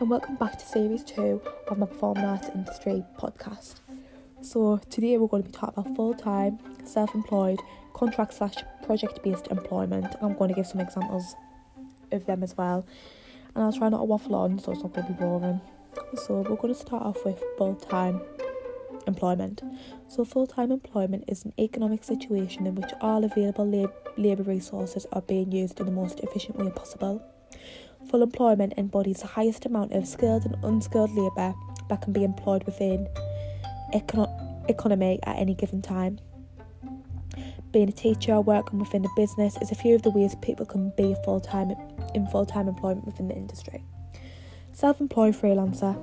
And welcome back to series two of my performing arts industry podcast. So, today we're going to be talking about full time, self employed, contract slash project based employment. I'm going to give some examples of them as well, and I'll try not to waffle on so it's not going to be boring. So, we're going to start off with full time employment. So, full time employment is an economic situation in which all available lab- labour resources are being used in the most efficient way possible. Full employment embodies the highest amount of skilled and unskilled labour that can be employed within econo- economy at any given time. Being a teacher or working within a business is a few of the ways people can be full time in full time employment within the industry. Self employed freelancer.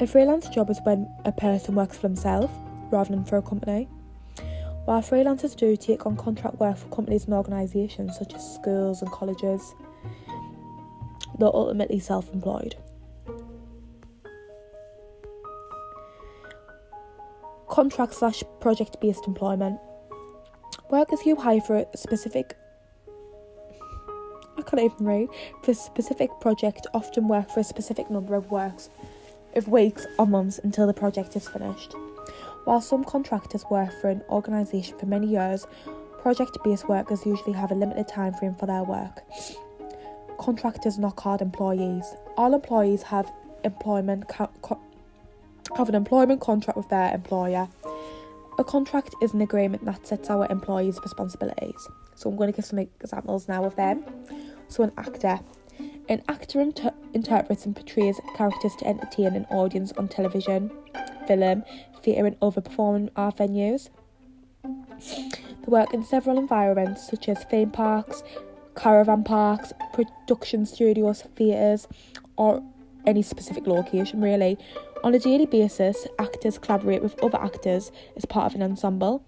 A freelance job is when a person works for themselves rather than for a company. While freelancers do take on contract work for companies and organisations such as schools and colleges, they're ultimately self employed. Contract slash project based employment. Workers who hire for a specific I can't even read for a specific project often work for a specific number of works of weeks or months until the project is finished. While some contractors work for an organisation for many years, project based workers usually have a limited time frame for their work contractors not called employees. All employees have employment co- co- have an employment contract with their employer. A contract is an agreement that sets our employees' responsibilities. So I'm going to give some examples now of them. So an actor. An actor inter- interprets and portrays characters to entertain an audience on television, film, theatre and other performing art venues. They work in several environments such as theme parks, caravan parks, production studios, theatres, or any specific location really. On a daily basis, actors collaborate with other actors as part of an ensemble.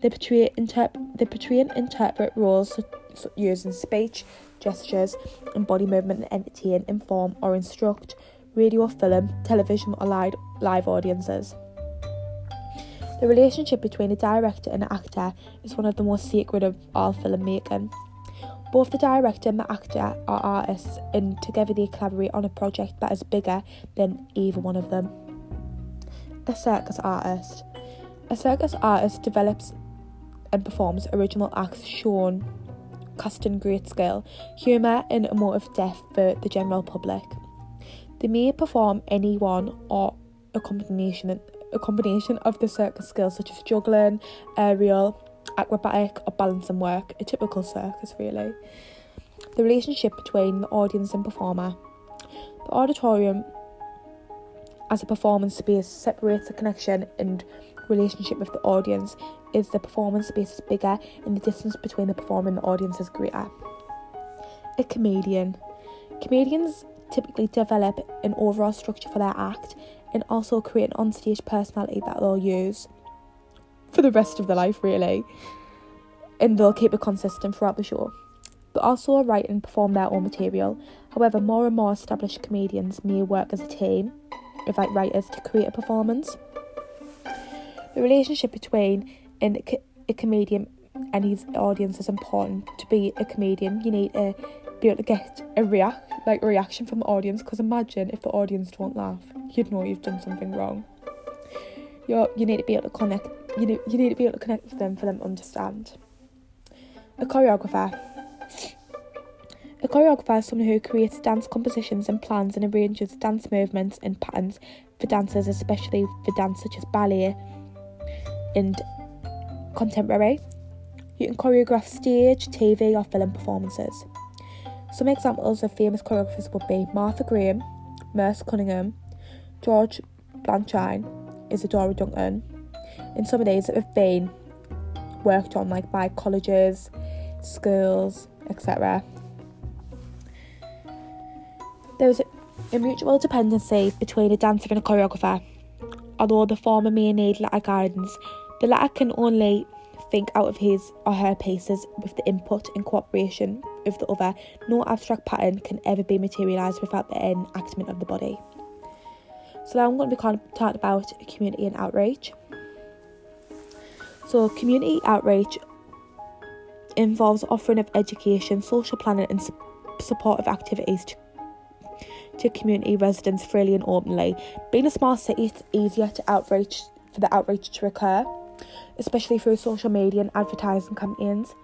They portray, interp- they portray and interpret roles using speech, gestures, and body movement and entertain, inform, or instruct radio, film, television, or live, live audiences. The relationship between a director and an actor is one of the most sacred of all filmmaking. Both the director and the actor are artists, and together they collaborate on a project that is bigger than either one of them. A circus artist. A circus artist develops and performs original acts shown casting great skill, humour, and emotive depth for the general public. They may perform any one or a combination a combination of the circus skills such as juggling, aerial, acrobatic or balancing work, a typical circus really. The relationship between the audience and performer. The auditorium as a performance space separates the connection and relationship with the audience is the performance space is bigger and the distance between the performer and the audience is greater. A comedian. Comedians typically develop an overall structure for their act and also create an onstage personality that they'll use for the rest of their life, really. And they'll keep it consistent throughout the show. But also write and perform their own material. However, more and more established comedians may work as a team with like writers to create a performance. The relationship between an, a comedian and his audience is important. To be a comedian, you need to be able to get a react like reaction from the audience. Because imagine if the audience don't laugh, you'd know you've done something wrong. You you need to be able to connect you know, you need to be able to connect with them for them to understand. A choreographer. A choreographer is someone who creates dance compositions and plans and arranges dance movements and patterns for dancers, especially for dance such as ballet and contemporary. You can choreograph stage, TV, or film performances. Some examples of famous choreographers would be Martha Graham, Merce Cunningham, George Balanchine, Isadora Duncan, and some these have been worked on like by colleges, schools, etc. There's a mutual dependency between a dancer and a choreographer. Although the former may need latter guidance, the latter can only think out of his or her pieces with the input and cooperation of the other. No abstract pattern can ever be materialised without the enactment of the body. So now I'm going to be talking about community and outreach. So, community outreach involves offering of education, social planning, and supportive activities to, to community residents freely and openly. Being a small city, it's easier to outreach for the outreach to occur, especially through social media and advertising campaigns.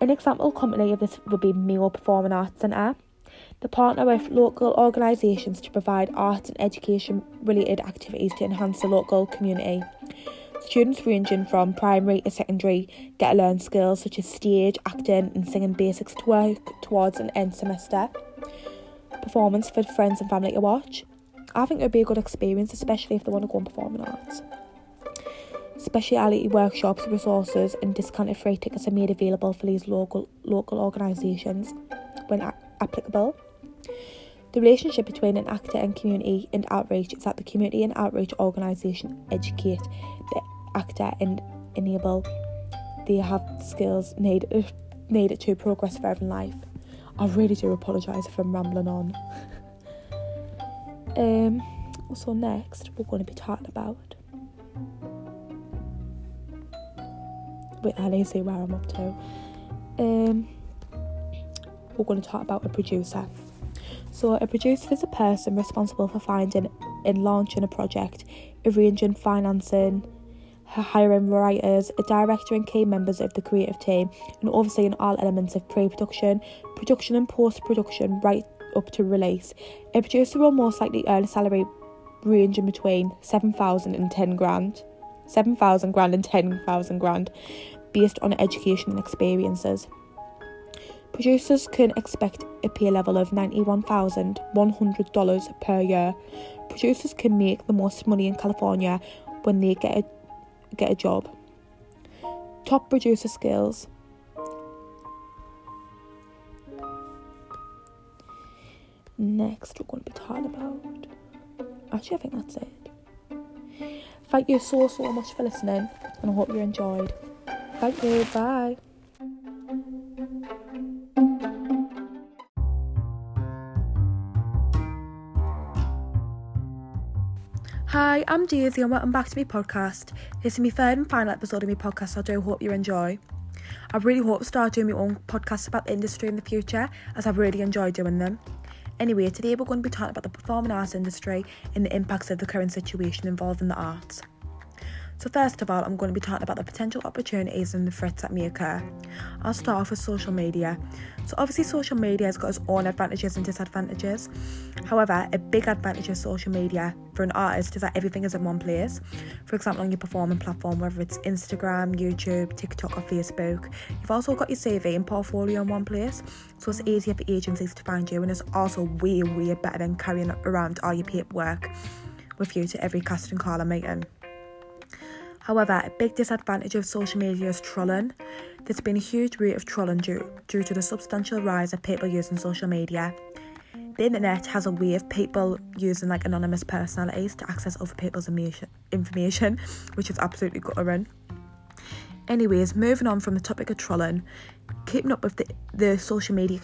An example company of this would be Mayo Performing Arts Centre. They partner with local organisations to provide arts and education related activities to enhance the local community. Students ranging from primary to secondary get to learn skills such as stage, acting, and singing basics to work towards an end semester performance for friends and family to watch. I think it would be a good experience, especially if they want to go on performing arts. Speciality workshops, resources, and discounted free tickets are made available for these local local organisations when a- applicable. The relationship between an actor and community and outreach is that the community and outreach organisation educate the actor and enable they have skills needed needed to progress further in life. I really do apologise if I'm rambling on. um, so next we're going to be talking about. Wait, I need to see where I'm up to. Um, we're going to talk about a producer. So, a producer is a person responsible for finding and launching a project, arranging, financing, hiring writers, a director, and key members of the creative team, and overseeing all elements of pre production, production, and post production right up to release. A producer will most likely earn a salary ranging between 7,000 and 10 grand. 7,000 grand and 10,000 grand based on education and experiences. Producers can expect a pay level of $91,100 per year. Producers can make the most money in California when they get a, get a job. Top producer skills. Next, we're going to be talking about. Actually, I think that's it. Thank you so, so much for listening, and I hope you enjoyed. Thank you. Bye. Hi, I'm Daisy and welcome back to my podcast. This is my third and final episode of my podcast, so I do hope you enjoy. I really hope to start doing my own podcasts about the industry in the future, as I've really enjoyed doing them. Anyway, today we're going to be talking about the performing arts industry and the impacts of the current situation involving the arts. So, first of all, I'm going to be talking about the potential opportunities and the threats that may occur. I'll start off with social media. So, obviously, social media has got its own advantages and disadvantages. However, a big advantage of social media for an artist is that everything is in one place. For example, on your performing platform, whether it's Instagram, YouTube, TikTok, or Facebook, you've also got your CV and portfolio in one place. So, it's easier for agencies to find you, and it's also way, way better than carrying around all your paperwork with you to every casting call or meeting. However, a big disadvantage of social media is trolling. There's been a huge rate of trolling due, due to the substantial rise of people using social media. The internet has a way of people using like anonymous personalities to access other people's information, which is absolutely guttering. Anyways, moving on from the topic of trolling, keeping up with the, the social media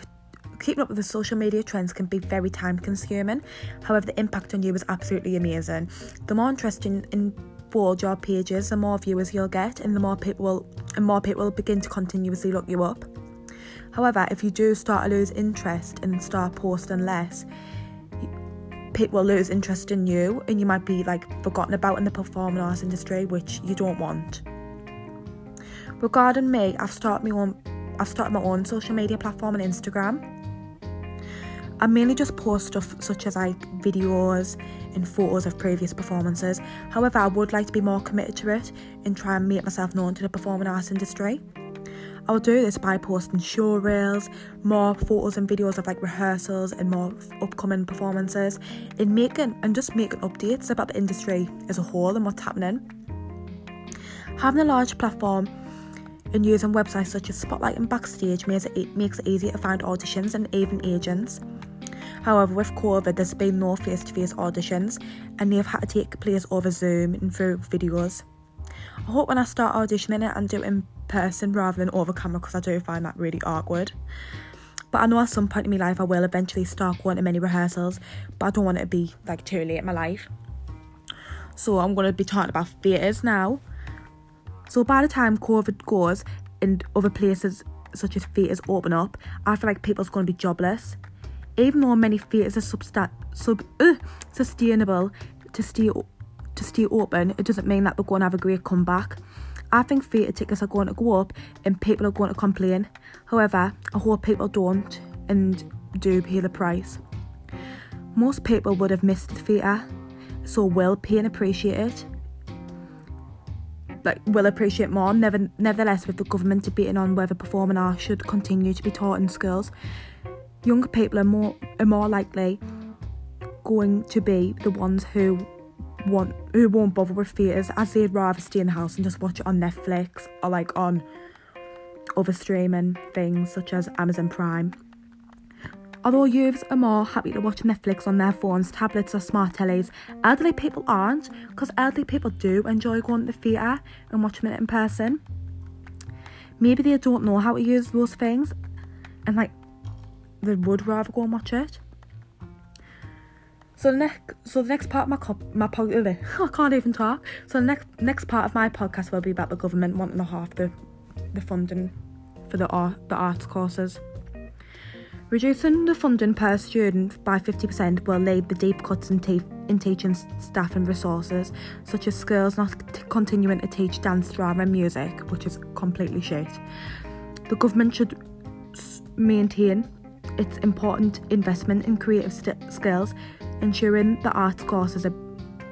keeping up with the social media trends can be very time consuming. However, the impact on you is absolutely amazing. The more interesting in board your pages, the more viewers you'll get, and the more people will and more people will begin to continuously look you up. However, if you do start to lose interest and start posting less, people will lose interest in you, and you might be like forgotten about in the performing arts industry, which you don't want. Regarding me, I've started my own I've started my own social media platform on Instagram. I mainly just post stuff such as like videos and photos of previous performances. However, I would like to be more committed to it and try and make myself known to the performing arts industry. I'll do this by posting show reels, more photos and videos of like rehearsals and more upcoming performances, and making and just making updates about the industry as a whole and what's happening. Having a large platform and using websites such as Spotlight and Backstage makes it, makes it easier to find auditions and even agents. However, with COVID, there's been no face to face auditions and they've had to take place over Zoom and through videos. I hope when I start auditioning it and do it in person rather than over camera because I do find that really awkward. But I know at some point in my life I will eventually start going to many rehearsals, but I don't want it to be like too late in my life. So I'm going to be talking about theatres now. So by the time COVID goes and other places such as theatres open up, I feel like people's going to be jobless Even though many theatres are sub- uh, sustainable to stay, to stay open, it doesn't mean that they're going to have a great comeback. I think theatre tickets are going to go up and people are going to complain. However, I hope people don't and do pay the price. Most people would have missed the theatre, so will pay and appreciate it. Like, will appreciate more. Never, nevertheless, with the government debating on whether performing arts should continue to be taught in schools, younger people are more are more likely going to be the ones who want who won't bother with theatres as they'd rather stay in the house and just watch it on Netflix or like on other streaming things such as Amazon Prime. Although youths are more happy to watch Netflix on their phones, tablets, or smart tellies, elderly people aren't because elderly people do enjoy going to the theatre and watching it in person. Maybe they don't know how to use those things and like they would rather go and watch it. So the next, so the next part of my my podcast, I can't even talk. So the next next part of my podcast will be about the government wanting to half the the funding for the art the arts courses. Reducing the funding per student by 50% will lead the deep cuts in, te- in teaching staff and resources, such as schools not t- continuing to teach dance, drama, and music, which is completely shit. The government should maintain its important investment in creative st- skills, ensuring the arts courses are,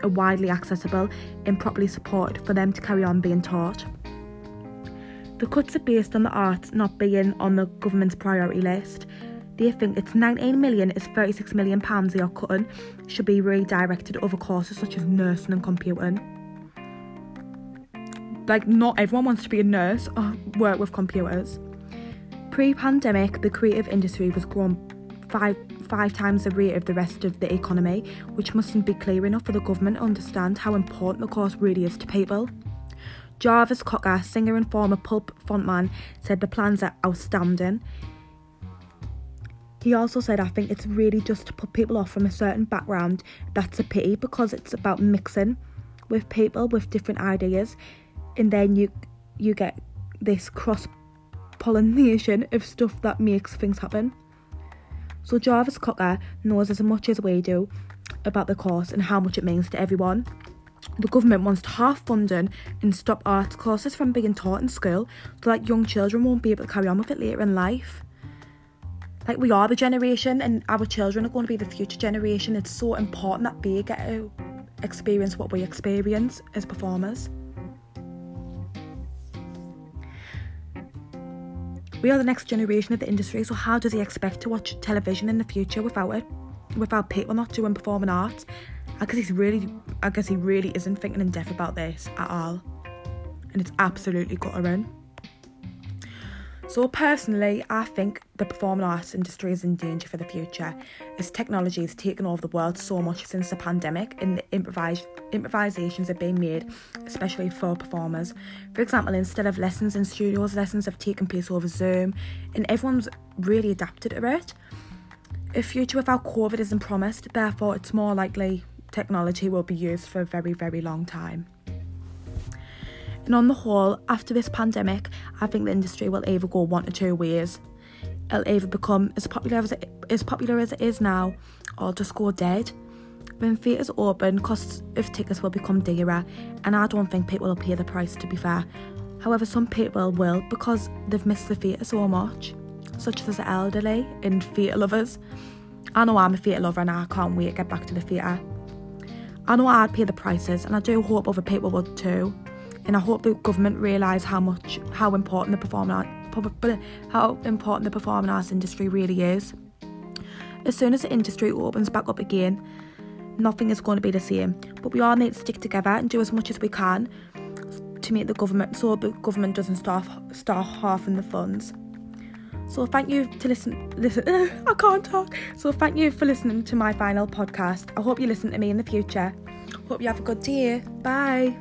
are widely accessible and properly supported for them to carry on being taught. The cuts are based on the arts not being on the government's priority list. They think it's 19 million is 36 million pounds they are cutting should be redirected other courses such as nursing and computing. Like not everyone wants to be a nurse or work with computers. Pre-pandemic, the creative industry was growing five five times the rate of the rest of the economy, which mustn't be clear enough for the government to understand how important the course really is to people. Jarvis Cocker, singer and former Pulp frontman, said the plans are outstanding. He also said, I think it's really just to put people off from a certain background. That's a pity because it's about mixing with people with different ideas, and then you you get this cross pollination of stuff that makes things happen. So Jarvis Cocker knows as much as we do about the course and how much it means to everyone. The government wants to half funding and stop arts courses from being taught in school so that young children won't be able to carry on with it later in life. Like we are the generation and our children are going to be the future generation. It's so important that they get to experience what we experience as performers. We are the next generation of the industry, so how does he expect to watch television in the future without it? Without people not doing performing arts? I guess he's really I guess he really isn't thinking in depth about this at all. And it's absolutely guttering. So personally, I think the performing arts industry is in danger for the future as technology has taken over the world so much since the pandemic and the improvise, improvisations are being made, especially for performers. For example, instead of lessons in studios, lessons have taken place over Zoom and everyone's really adapted to it. A future without COVID isn't promised, therefore it's more likely technology will be used for a very, very long time. And on the whole, after this pandemic, I think the industry will either go one or two ways. It'll either become as popular as it, as popular as it is now, or just go dead. When theatres open, costs of tickets will become dearer, and I don't think people will pay the price. To be fair, however, some people will because they've missed the theatre so much, such as the elderly and theatre lovers. I know I'm a theatre lover, and I can't wait to get back to the theatre. I know I'd pay the prices, and I do hope other people would too and I hope the government realise how much how important the performing how important the performing arts industry really is. As soon as the industry opens back up again, nothing is going to be the same. But we all need to stick together and do as much as we can to make the government so the government doesn't start start halving the funds. So thank you to listen. Listen, I can't talk. So thank you for listening to my final podcast. I hope you listen to me in the future. Hope you have a good day. Bye.